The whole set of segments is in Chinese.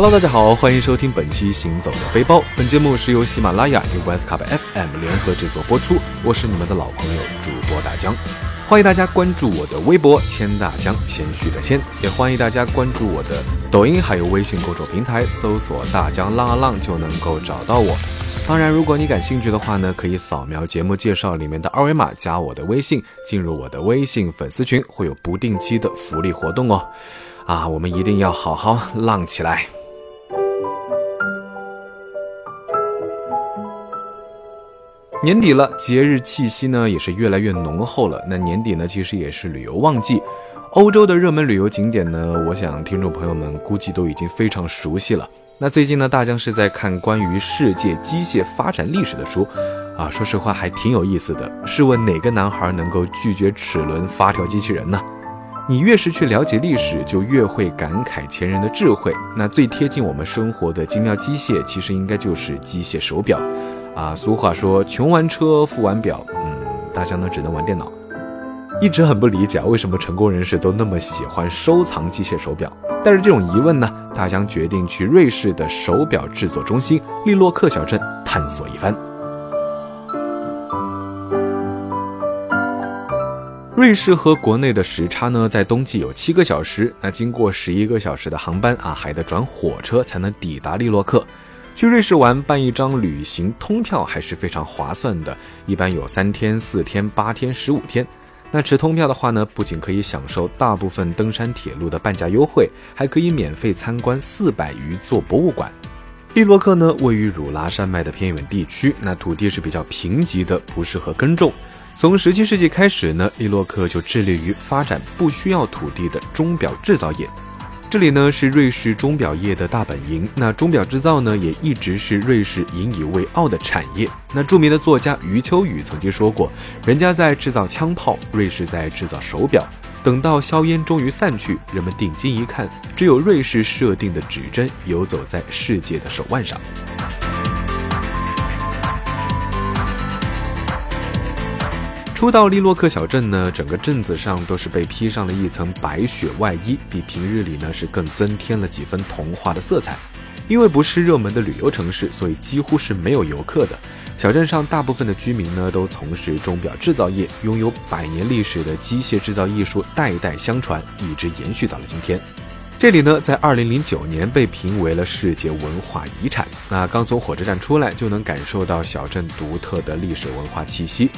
Hello，大家好，欢迎收听本期《行走的背包》。本节目是由喜马拉雅与 West Cup FM 联合制作播出。我是你们的老朋友主播大江，欢迎大家关注我的微博“谦大江”，谦虚的谦，也欢迎大家关注我的抖音还有微信公众平台，搜索“大江浪啊浪”就能够找到我。当然，如果你感兴趣的话呢，可以扫描节目介绍里面的二维码，加我的微信，进入我的微信粉丝群，会有不定期的福利活动哦。啊，我们一定要好好浪起来！年底了，节日气息呢也是越来越浓厚了。那年底呢，其实也是旅游旺季，欧洲的热门旅游景点呢，我想听众朋友们估计都已经非常熟悉了。那最近呢，大江是在看关于世界机械发展历史的书，啊，说实话还挺有意思的。试问哪个男孩能够拒绝齿轮发条机器人呢？你越是去了解历史，就越会感慨前人的智慧。那最贴近我们生活的精妙机械，其实应该就是机械手表。啊，俗话说，穷玩车，富玩表。嗯，大家呢只能玩电脑。一直很不理解，为什么成功人士都那么喜欢收藏机械手表？带着这种疑问呢，大江决定去瑞士的手表制作中心利洛克小镇探索一番。瑞士和国内的时差呢，在冬季有七个小时，那经过十一个小时的航班啊，还得转火车才能抵达利洛克。去瑞士玩，办一张旅行通票还是非常划算的，一般有三天、四天、八天、十五天。那持通票的话呢，不仅可以享受大部分登山铁路的半价优惠，还可以免费参观四百余座博物馆。利洛克呢，位于汝拉山脉的偏远地区，那土地是比较贫瘠的，不适合耕种。从十七世纪开始呢，利洛克就致力于发展不需要土地的钟表制造业。这里呢是瑞士钟表业的大本营，那钟表制造呢也一直是瑞士引以为傲的产业。那著名的作家余秋雨曾经说过：“人家在制造枪炮，瑞士在制造手表。等到硝烟终于散去，人们定睛一看，只有瑞士设定的指针游走在世界的手腕上。”初到利洛克小镇呢，整个镇子上都是被披上了一层白雪外衣，比平日里呢是更增添了几分童话的色彩。因为不是热门的旅游城市，所以几乎是没有游客的。小镇上大部分的居民呢都从事钟表制造业，拥有百年历史的机械制造艺术代代相传，一直延续到了今天。这里呢，在二零零九年被评为了世界文化遗产。那刚从火车站出来，就能感受到小镇独特的历史文化气息。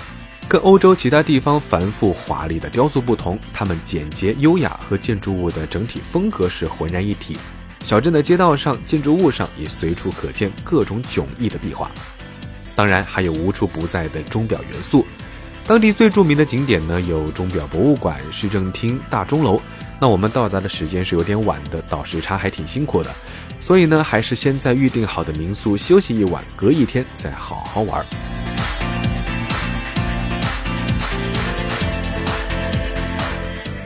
跟欧洲其他地方繁复华丽的雕塑不同，它们简洁优雅和建筑物的整体风格是浑然一体。小镇的街道上、建筑物上也随处可见各种迥异的壁画，当然还有无处不在的钟表元素。当地最著名的景点呢，有钟表博物馆、市政厅、大钟楼。那我们到达的时间是有点晚的，倒时差还挺辛苦的，所以呢，还是先在预定好的民宿休息一晚，隔一天再好好玩。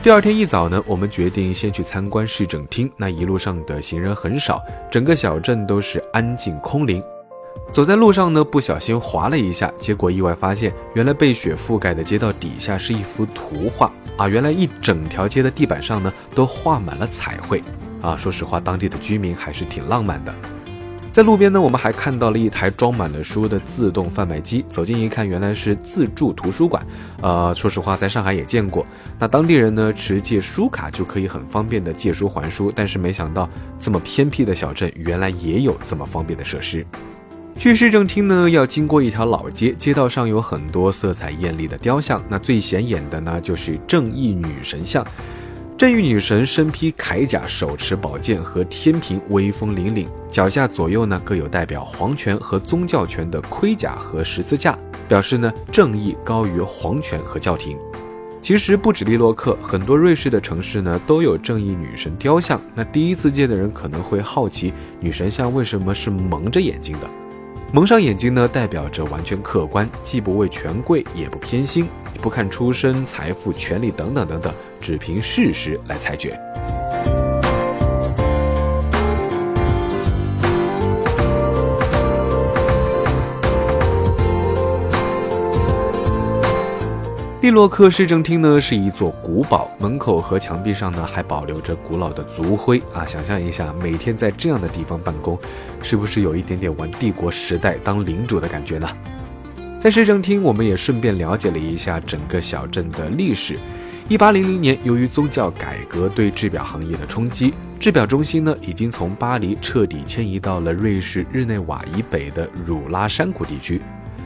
第二天一早呢，我们决定先去参观市政厅。那一路上的行人很少，整个小镇都是安静空灵。走在路上呢，不小心滑了一下，结果意外发现，原来被雪覆盖的街道底下是一幅图画啊！原来一整条街的地板上呢，都画满了彩绘啊！说实话，当地的居民还是挺浪漫的。在路边呢，我们还看到了一台装满了书的自动贩卖机。走近一看，原来是自助图书馆。呃，说实话，在上海也见过。那当地人呢，持借书卡就可以很方便的借书还书。但是没想到，这么偏僻的小镇，原来也有这么方便的设施。去市政厅呢，要经过一条老街，街道上有很多色彩艳丽的雕像。那最显眼的呢，就是正义女神像。正义女神身披铠甲，手持宝剑和天平，威风凛凛。脚下左右呢各有代表皇权和宗教权的盔甲和十字架，表示呢正义高于皇权和教廷。其实不止利洛克，很多瑞士的城市呢都有正义女神雕像。那第一次见的人可能会好奇，女神像为什么是蒙着眼睛的？蒙上眼睛呢，代表着完全客观，既不畏权贵，也不偏心。不看出身、财富、权力等等等等，只凭事实来裁决。利洛克市政厅呢是一座古堡，门口和墙壁上呢还保留着古老的族徽啊！想象一下，每天在这样的地方办公，是不是有一点点玩帝国时代当领主的感觉呢？在市政厅，我们也顺便了解了一下整个小镇的历史。一八零零年，由于宗教改革对制表行业的冲击，制表中心呢已经从巴黎彻底迁移到了瑞士日内瓦以北的汝拉山谷地区。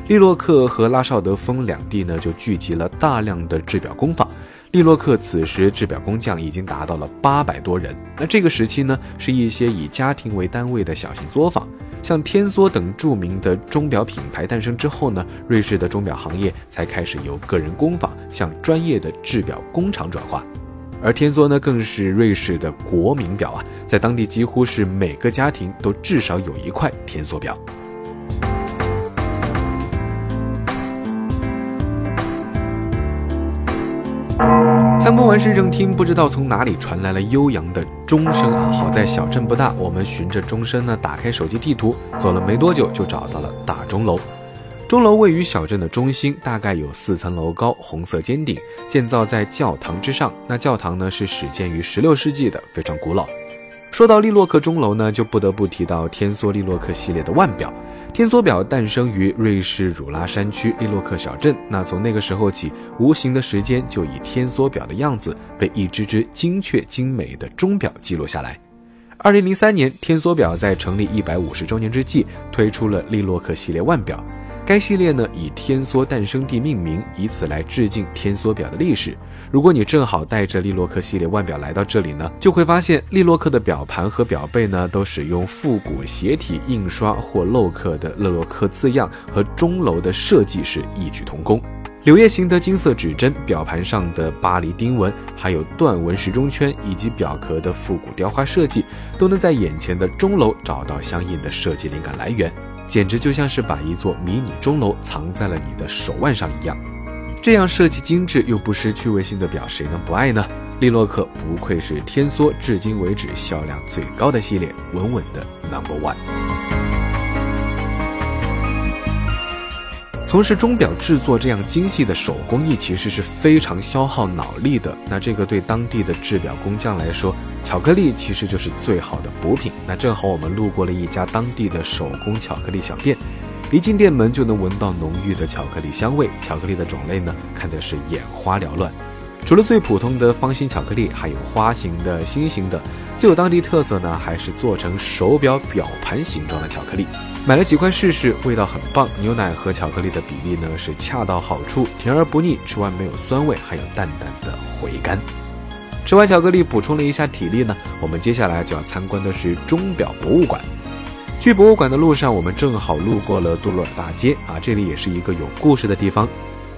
利洛克和拉绍德峰两地呢，就聚集了大量的制表工坊。利洛克此时制表工匠已经达到了八百多人。那这个时期呢，是一些以家庭为单位的小型作坊。像天梭等著名的钟表品牌诞生之后呢，瑞士的钟表行业才开始由个人工坊向专业的制表工厂转化。而天梭呢，更是瑞士的国民表啊，在当地几乎是每个家庭都至少有一块天梭表。逛完市政厅，不知道从哪里传来了悠扬的钟声啊！好在小镇不大，我们循着钟声呢，打开手机地图，走了没多久就找到了大钟楼。钟楼位于小镇的中心，大概有四层楼高，红色尖顶，建造在教堂之上。那教堂呢是始建于十六世纪的，非常古老。说到利洛克钟楼呢，就不得不提到天梭利洛克系列的腕表。天梭表诞生于瑞士汝拉山区利洛克小镇。那从那个时候起，无形的时间就以天梭表的样子被一只只精确精美的钟表记录下来。二零零三年，天梭表在成立一百五十周年之际推出了利洛克系列腕表。该系列呢以天梭诞生地命名，以此来致敬天梭表的历史。如果你正好带着利洛克系列腕表来到这里呢，就会发现利洛克的表盘和表背呢都使用复古斜体印刷或镂刻的勒洛克字样，和钟楼的设计是异曲同工。柳叶形的金色指针、表盘上的巴黎钉纹，还有断纹时钟圈以及表壳的复古雕花设计，都能在眼前的钟楼找到相应的设计灵感来源。简直就像是把一座迷你钟楼藏在了你的手腕上一样，这样设计精致又不失趣味性的表，谁能不爱呢？利洛克不愧是天梭至今为止销量最高的系列，稳稳的 Number One。从事钟表制作这样精细的手工艺，其实是非常消耗脑力的。那这个对当地的制表工匠来说，巧克力其实就是最好的补品。那正好我们路过了一家当地的手工巧克力小店，一进店门就能闻到浓郁的巧克力香味。巧克力的种类呢，看的是眼花缭乱。除了最普通的方形巧克力，还有花形的、心形的。最有当地特色呢，还是做成手表表盘形状的巧克力。买了几块试试，味道很棒。牛奶和巧克力的比例呢是恰到好处，甜而不腻，吃完没有酸味，还有淡淡的回甘。吃完巧克力，补充了一下体力呢，我们接下来就要参观的是钟表博物馆。去博物馆的路上，我们正好路过了杜鲁尔大街啊，这里也是一个有故事的地方。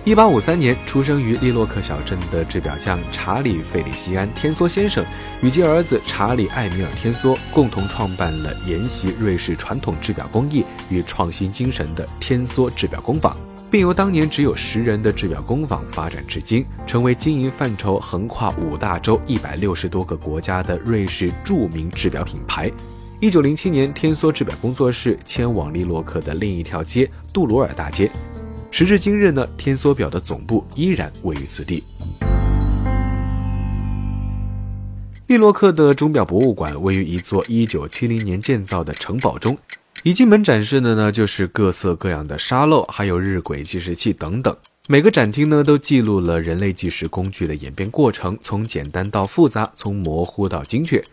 一八五三年，出生于利洛克小镇的制表匠查理·费里西安·天梭先生与其儿子查理·艾米尔·天梭共同创办了沿袭瑞士传统制表工艺与创新精神的天梭制表工坊，并由当年只有十人的制表工坊发展至今，成为经营范畴横跨五大洲一百六十多个国家的瑞士著名制表品牌。一九零七年，天梭制表工作室迁往利洛克的另一条街——杜鲁尔大街。时至今日呢，天梭表的总部依然位于此地。利洛克的钟表博物馆位于一座1970年建造的城堡中，一进门展示的呢就是各色各样的沙漏，还有日晷计时器等等。每个展厅呢都记录了人类计时工具的演变过程，从简单到复杂，从模糊到精确。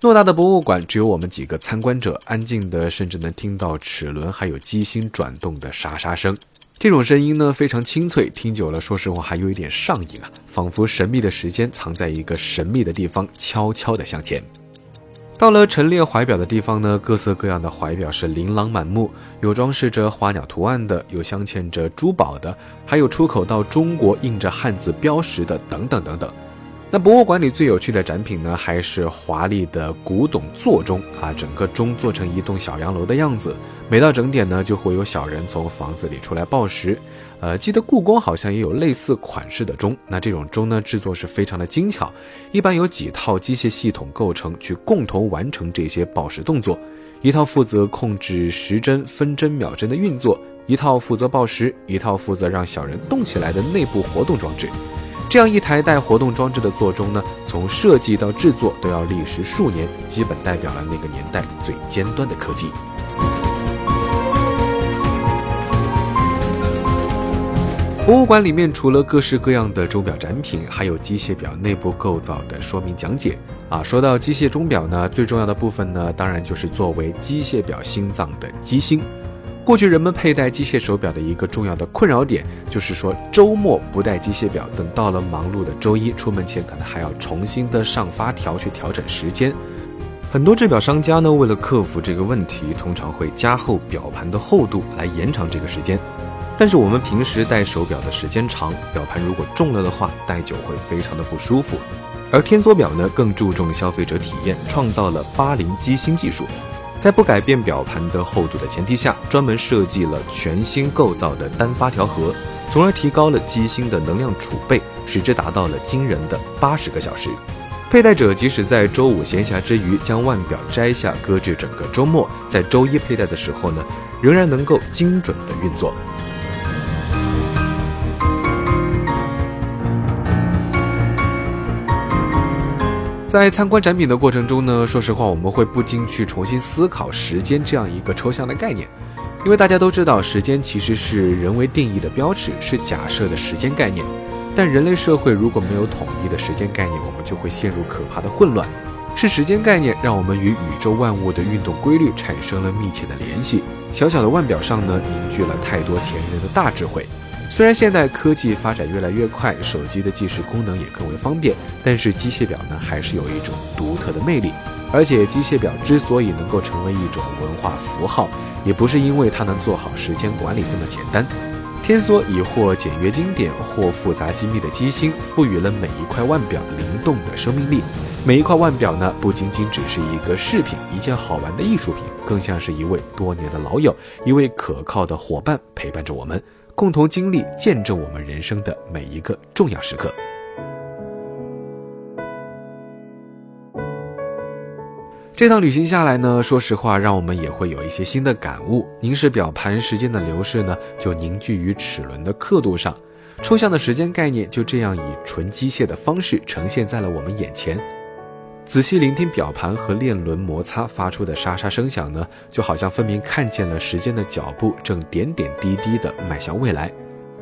偌大的博物馆只有我们几个参观者，安静的甚至能听到齿轮还有机芯转动的沙沙声。这种声音呢非常清脆，听久了，说实话还有一点上瘾啊，仿佛神秘的时间藏在一个神秘的地方，悄悄地向前。到了陈列怀表的地方呢，各色各样的怀表是琳琅满目，有装饰着花鸟图案的，有镶嵌着珠宝的，还有出口到中国印着汉字标识的，等等等等。那博物馆里最有趣的展品呢，还是华丽的古董座钟啊！整个钟做成一栋小洋楼的样子，每到整点呢，就会有小人从房子里出来报时。呃，记得故宫好像也有类似款式的钟。那这种钟呢，制作是非常的精巧，一般有几套机械系统构成，去共同完成这些报时动作。一套负责控制时针、分针、秒针的运作。一套负责报时，一套负责让小人动起来的内部活动装置。这样一台带活动装置的座钟呢，从设计到制作都要历时数年，基本代表了那个年代最尖端的科技。博物馆里面除了各式各样的钟表展品，还有机械表内部构造的说明讲解。啊，说到机械钟表呢，最重要的部分呢，当然就是作为机械表心脏的机芯。过去人们佩戴机械手表的一个重要的困扰点，就是说周末不戴机械表，等到了忙碌的周一出门前，可能还要重新的上发条去调整时间。很多制表商家呢，为了克服这个问题，通常会加厚表盘的厚度来延长这个时间。但是我们平时戴手表的时间长，表盘如果重了的话，戴久会非常的不舒服。而天梭表呢，更注重消费者体验，创造了八零机芯技术，在不改变表盘的厚度的前提下，专门设计了全新构造的单发条盒，从而提高了机芯的能量储备，使之达到了惊人的八十个小时。佩戴者即使在周五闲暇之余将腕表摘下，搁置整个周末，在周一佩戴的时候呢，仍然能够精准的运作。在参观展品的过程中呢，说实话，我们会不禁去重新思考时间这样一个抽象的概念，因为大家都知道，时间其实是人为定义的标尺，是假设的时间概念。但人类社会如果没有统一的时间概念，我们就会陷入可怕的混乱。是时间概念让我们与宇宙万物的运动规律产生了密切的联系。小小的腕表上呢，凝聚了太多前人的大智慧。虽然现代科技发展越来越快，手机的计时功能也更为方便，但是机械表呢，还是有一种独特的魅力。而且机械表之所以能够成为一种文化符号，也不是因为它能做好时间管理这么简单。天梭以或简约经典，或复杂精密的机芯，赋予了每一块腕表灵动的生命力。每一块腕表呢，不仅仅只是一个饰品，一件好玩的艺术品，更像是一位多年的老友，一位可靠的伙伴，陪伴着我们。共同经历，见证我们人生的每一个重要时刻。这趟旅行下来呢，说实话，让我们也会有一些新的感悟。凝视表盘，时间的流逝呢，就凝聚于齿轮的刻度上。抽象的时间概念就这样以纯机械的方式呈现在了我们眼前。仔细聆听表盘和链轮摩擦发出的沙沙声响呢，就好像分明看见了时间的脚步正点点滴滴地迈向未来。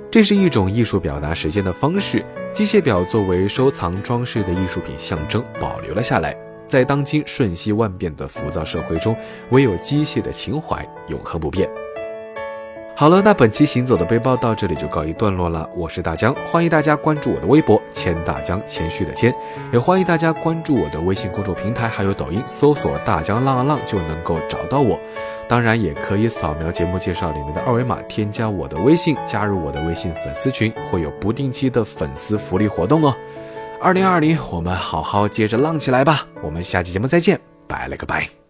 这是一种艺术表达时间的方式。机械表作为收藏装饰的艺术品象征保留了下来。在当今瞬息万变的浮躁社会中，唯有机械的情怀永恒不变。好了，那本期行走的背包到这里就告一段落了。我是大江，欢迎大家关注我的微博“谦大江”，谦虚的谦，也欢迎大家关注我的微信公众平台，还有抖音，搜索“大江浪啊浪”就能够找到我。当然，也可以扫描节目介绍里面的二维码，添加我的微信，加入我的微信粉丝群，会有不定期的粉丝福利活动哦。二零二零，我们好好接着浪起来吧！我们下期节目再见，拜了个拜。